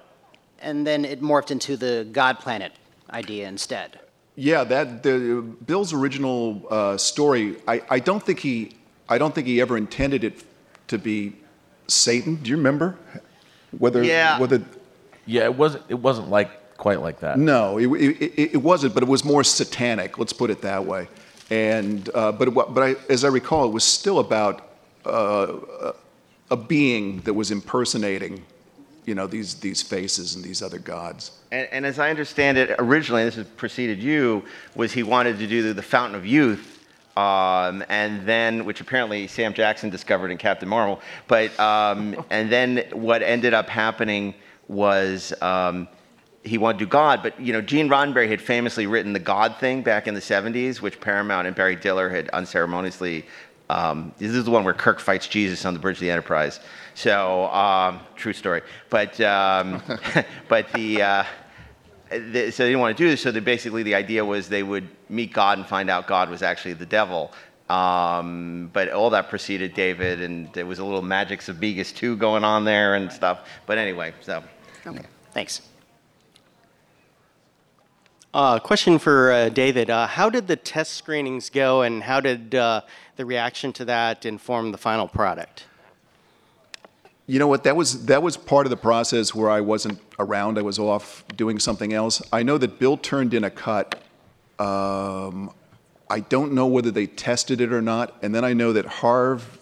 And then it morphed into the God Planet idea instead. Yeah, that the Bill's original uh, story. I, I don't think he I don't think he ever intended it to be Satan. Do you remember whether Yeah. whether Yeah, it wasn't. It wasn't like quite like that. no it, it, it, it wasn't, but it was more satanic. Let's put it that way. And uh, but but I, as I recall, it was still about uh, a being that was impersonating, you know, these these faces and these other gods. and, and as I understand it, originally this has preceded you, was he wanted to do the, the Fountain of Youth, um, and then which apparently Sam Jackson discovered in Captain Marvel. But um, and then what ended up happening was. Um, he wanted to do God, but you know, Gene Roddenberry had famously written the God thing back in the 70s, which Paramount and Barry Diller had unceremoniously. Um, this is the one where Kirk fights Jesus on the bridge of the Enterprise. So, um, true story. But um, but the, uh, the so they didn't want to do this. So they basically the idea was they would meet God and find out God was actually the devil. Um, but all that preceded David, and there was a little Magic Sabigas 2 going on there and stuff. But anyway, so. Okay, thanks. Uh, question for uh, David. Uh, how did the test screenings go, and how did uh, the reaction to that inform the final product? You know what? That was that was part of the process where I wasn't around. I was off doing something else. I know that Bill turned in a cut. Um, I don't know whether they tested it or not. And then I know that Harv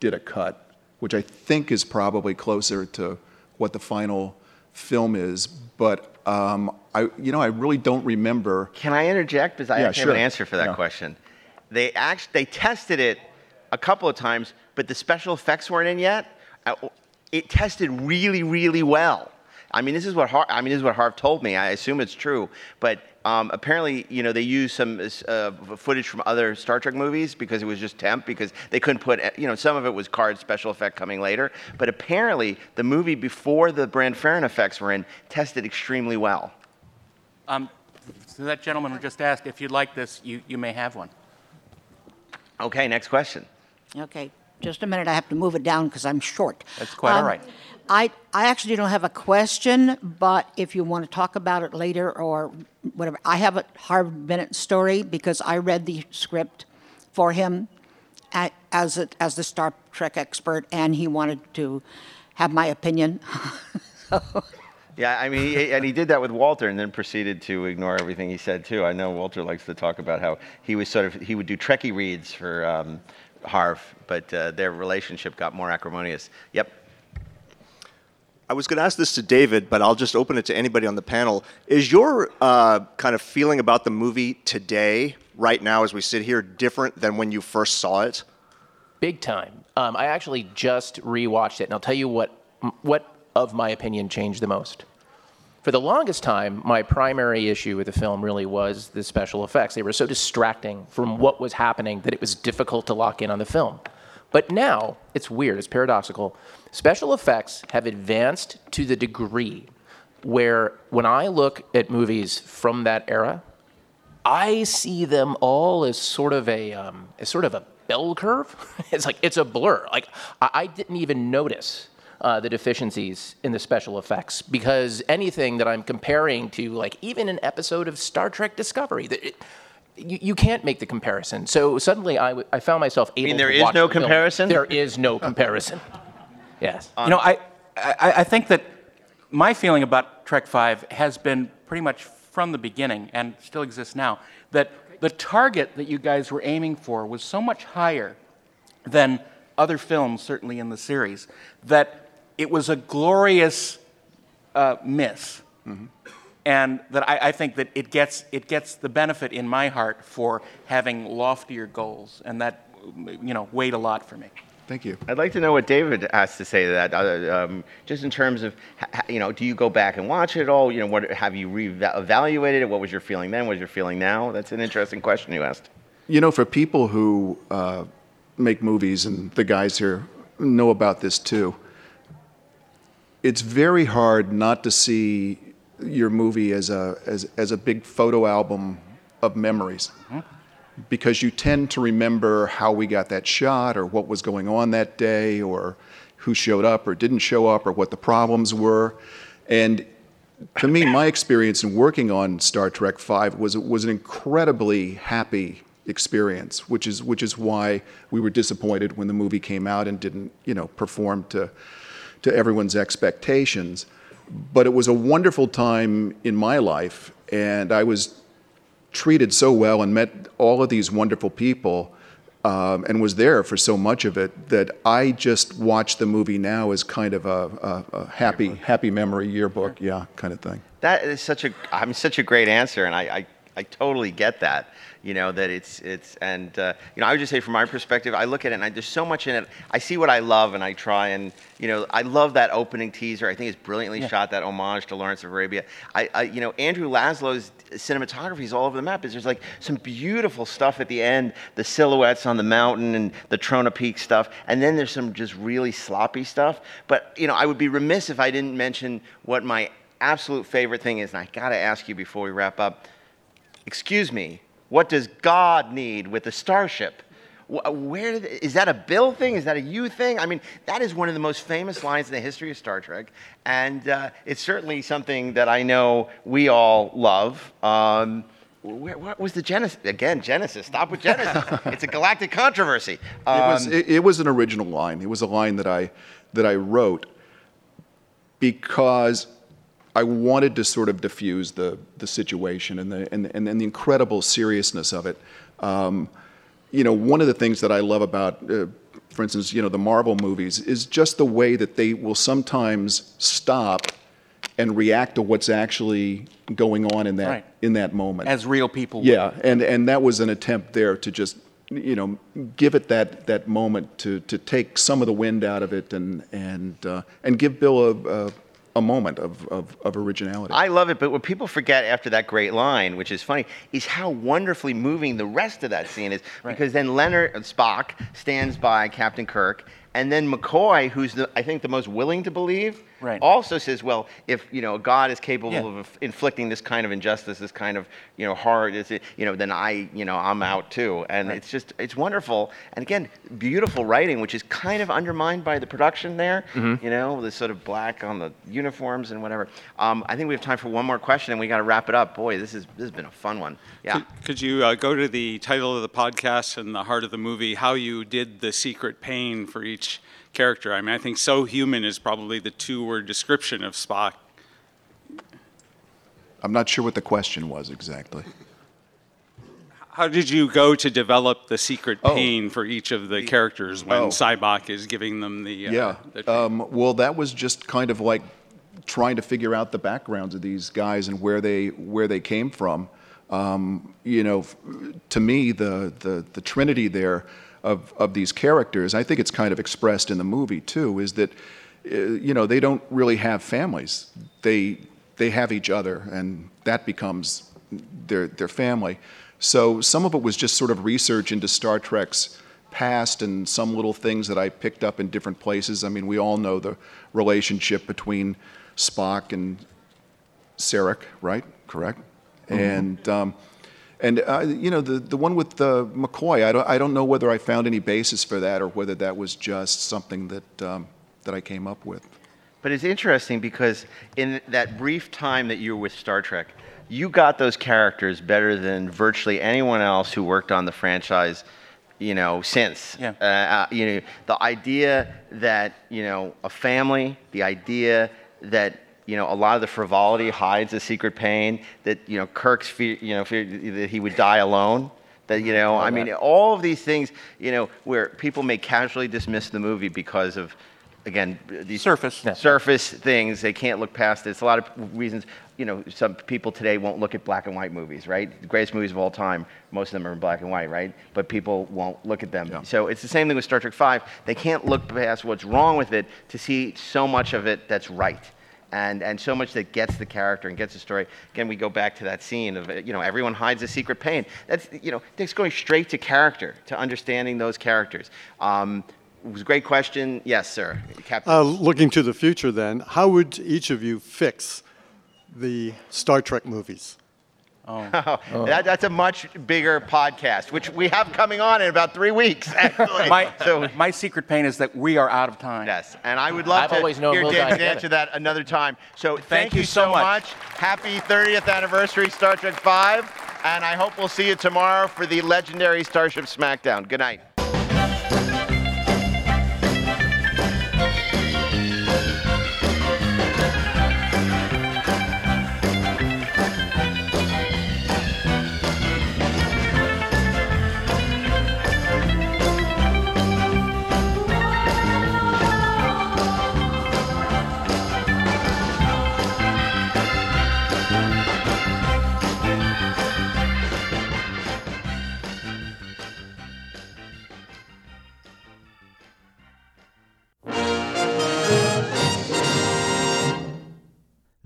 did a cut, which I think is probably closer to what the final film is. But um, I, you know, I really don't remember. Can I interject? Because I Yeah, actually sure. have an answer for that Yeah. question. They actually they tested it a couple of times, but the special effects weren't in yet. Uh, It tested really, really well. I mean, this is what Har- I mean, this is what Harv told me. I assume it's true, but um, apparently, you know, they used some uh, footage from other Star Trek movies because it was just temp because they couldn't put, you know, some of it was card special effect coming later. But apparently, the movie before the Bran Ferren effects were in tested extremely well. Um, so that gentleman who just asked, if you'd like this, you, you may have one. Okay, next question. Okay, just a minute. I have to move it down because I'm short. That's quite all Um, right. I, I actually don't have a question, but if you want to talk about it later or whatever, I have a Harv Bennett story because I read the script for him a- as a, as the Star Trek expert, and he wanted to have my opinion. Yeah, I mean, he, and he did that with Walter, and then proceeded to ignore everything he said too. I know Walter likes to talk about how he was sort of he would do Trekkie reads for um, Harv, but uh, their relationship got more acrimonious. Yep. I was going to ask this to David, but I'll just open it to anybody on the panel. Is your uh, kind of feeling about the movie today, right now, as we sit here, different than when you first saw it? Big time. Um, I actually just rewatched it, and I'll tell you what what of my opinion changed the most. For the longest time, my primary issue with the film really was the special effects. They were so distracting from what was happening that it was difficult to lock in on the film. But now, it's weird, it's paradoxical. Special effects have advanced to the degree where when I look at movies from that era, I see them all as sort of a um, as sort of a bell curve. it's like it's a blur. Like I, I didn't even notice uh, the deficiencies in the special effects because anything that I'm comparing to, like even an episode of Star Trek Discovery, that it, you, you can't make the comparison. So suddenly I, w- I found myself able. I mean there to is watch no the film. comparison? There is no comparison. yes. you know, I, I, I think that my feeling about Trek 5 has been pretty much from the beginning and still exists now that the target that you guys were aiming for was so much higher than other films, certainly in the series, that it was a glorious uh, miss. And that I, I think that it gets, it gets the benefit in my heart for having loftier goals, and that you know weighed a lot for me. Thank you. I'd like to know what David has to say to that. Uh, um, just in terms of, ha- ha- you know, do you go back and watch it all? You know, what have you re-evaluated it? What was your feeling then? What was your feeling now? That's an interesting question you asked. You know, for people who uh, make movies, and the guys here know about this too, it's very hard not to see your movie as a, as, as a big photo album of memories. Because you tend to remember how we got that shot, or what was going on that day, or who showed up or didn't show up, or what the problems were. And to me, my experience in working on Star Trek V was was an incredibly happy experience, which is which is why we were disappointed when the movie came out and didn't you know perform to to everyone's expectations. But it was a wonderful time in my life, and I was treated so well and met all of these wonderful people um, and was there for so much of it that I just watch the movie now as kind of a, a, a happy happy memory yearbook, yeah, kind of thing. That is such a, I mean, such a great answer, and I, I, I totally get that. You know that it's, it's, and uh, you know, I would just say from my perspective, I look at it and I, there's so much in it. I see what I love, and I try and, you know, I love that opening teaser. I think it's brilliantly shot, that homage to Lawrence of Arabia. I, I, you know, Andrew Laszlo's cinematography is all over the map. is There's like some beautiful stuff at the end, the silhouettes on the mountain and the Trona Peak stuff, and then there's some just really sloppy stuff. But you know, I would be remiss if I didn't mention what my absolute favorite thing is, and I got to ask you before we wrap up. Excuse me, what does God need with a starship? Wh- Where is that a Bill thing? Is that a you thing? I mean, that is one of the most famous lines in the history of Star Trek, and uh, it's certainly something that I know we all love. Um, where, what was the Genesis? Again, Genesis. Stop with Genesis. it's a galactic controversy. it was Um, it, it was an original line. It was a line that I that I wrote because I wanted to sort of diffuse the the situation and the and, and, and the incredible seriousness of it. Um, you know, one of the things that I love about, uh, for instance, you know, the Marvel movies is just the way that they will sometimes stop and react to what's actually going on in that Right. in that moment. As real people. would. Yeah, and and that was an attempt there to just you know give it that that moment to to take some of the wind out of it and and uh, and give Bill a, a a moment of, of, of originality. I love it, but what people forget after that great line, which is funny, is how wonderfully moving the rest of that scene is. Because then Leonard uh, Spock stands by Captain Kirk, and then McCoy, who's the, I think the most willing to believe, Right. also says, "Well, if you know God is capable Yeah. of inflicting this kind of injustice, this kind of you know horror, this, you know, then I, you know, I'm out too." And it's just it's wonderful, and again, beautiful writing, which is kind of undermined by the production there. Mhm. You know, the sort of black on the uniforms and whatever. Um, I think we have time for one more question, and we got to wrap it up. Boy, this is this has been a fun one. Yeah. Could, could you uh, go to the title of the podcast and the heart of the movie, how you did the secret pain for each character? I mean, I think So Human is probably the two word description of Spock. I'm not sure what the question was exactly. How did you go to develop the secret Oh. pain for each of the characters when Oh. Sybok is giving them the. Uh, yeah. the Um, well, that was just kind of like trying to figure out the backgrounds of these guys and where they where they came from. Um, you know, to me, the, the the trinity there of of these characters, I think it's kind of expressed in the movie too, is that uh, you know they don't really have families. They they have each other, and that becomes their their family. So some of it was just sort of research into Star Trek's past and some little things that I picked up in different places. I mean, we all know the relationship between Spock and Sarek, right? Correct. Mhm. And um, and uh, you know the the one with uh, McCoy. I don't I don't know whether I found any basis for that or whether that was just something that um, that I came up with. But it's interesting because in that brief time that you were with Star Trek, you got those characters better than virtually anyone else who worked on the franchise, you know, since. Yeah. Uh, uh, you know, the idea that you know a family, the idea that you know a lot of the frivolity hides a secret pain. That you know Kirk's fear, you know, fear that he would die alone. That you mm-hmm. know, I mean, all of these things, you know, where people may casually dismiss the movie because of, again, these Surface. surface things. They can't look past it. It's a lot of reasons. You know, some people today won't look at black and white movies, right? The greatest movies of all time, most of them are in black and white, right? But people won't look at them. So it's the same thing with Star Trek Five. They can't look past what's wrong with it to see so much of it that's right. And, and so much that gets the character and gets the story. Again, we go back to that scene of, you know, everyone hides a secret pain. That's, you know, it's going straight to character, to understanding those characters. Um, it was a great question. Yes, sir. Captain. Uh, looking to the future, then, how would each of you fix the Star Trek movies? Oh, That, oh. that's a much bigger podcast, which we have coming on in about three weeks, actually. My, so, my secret pain is that we are out of time. Yes, and I would love I've to always known hear we'll David answer that another time. So thank, you so much. Happy 30th anniversary, Star Trek 5, and I hope we'll see you tomorrow for the legendary Starship SmackDown. Good night.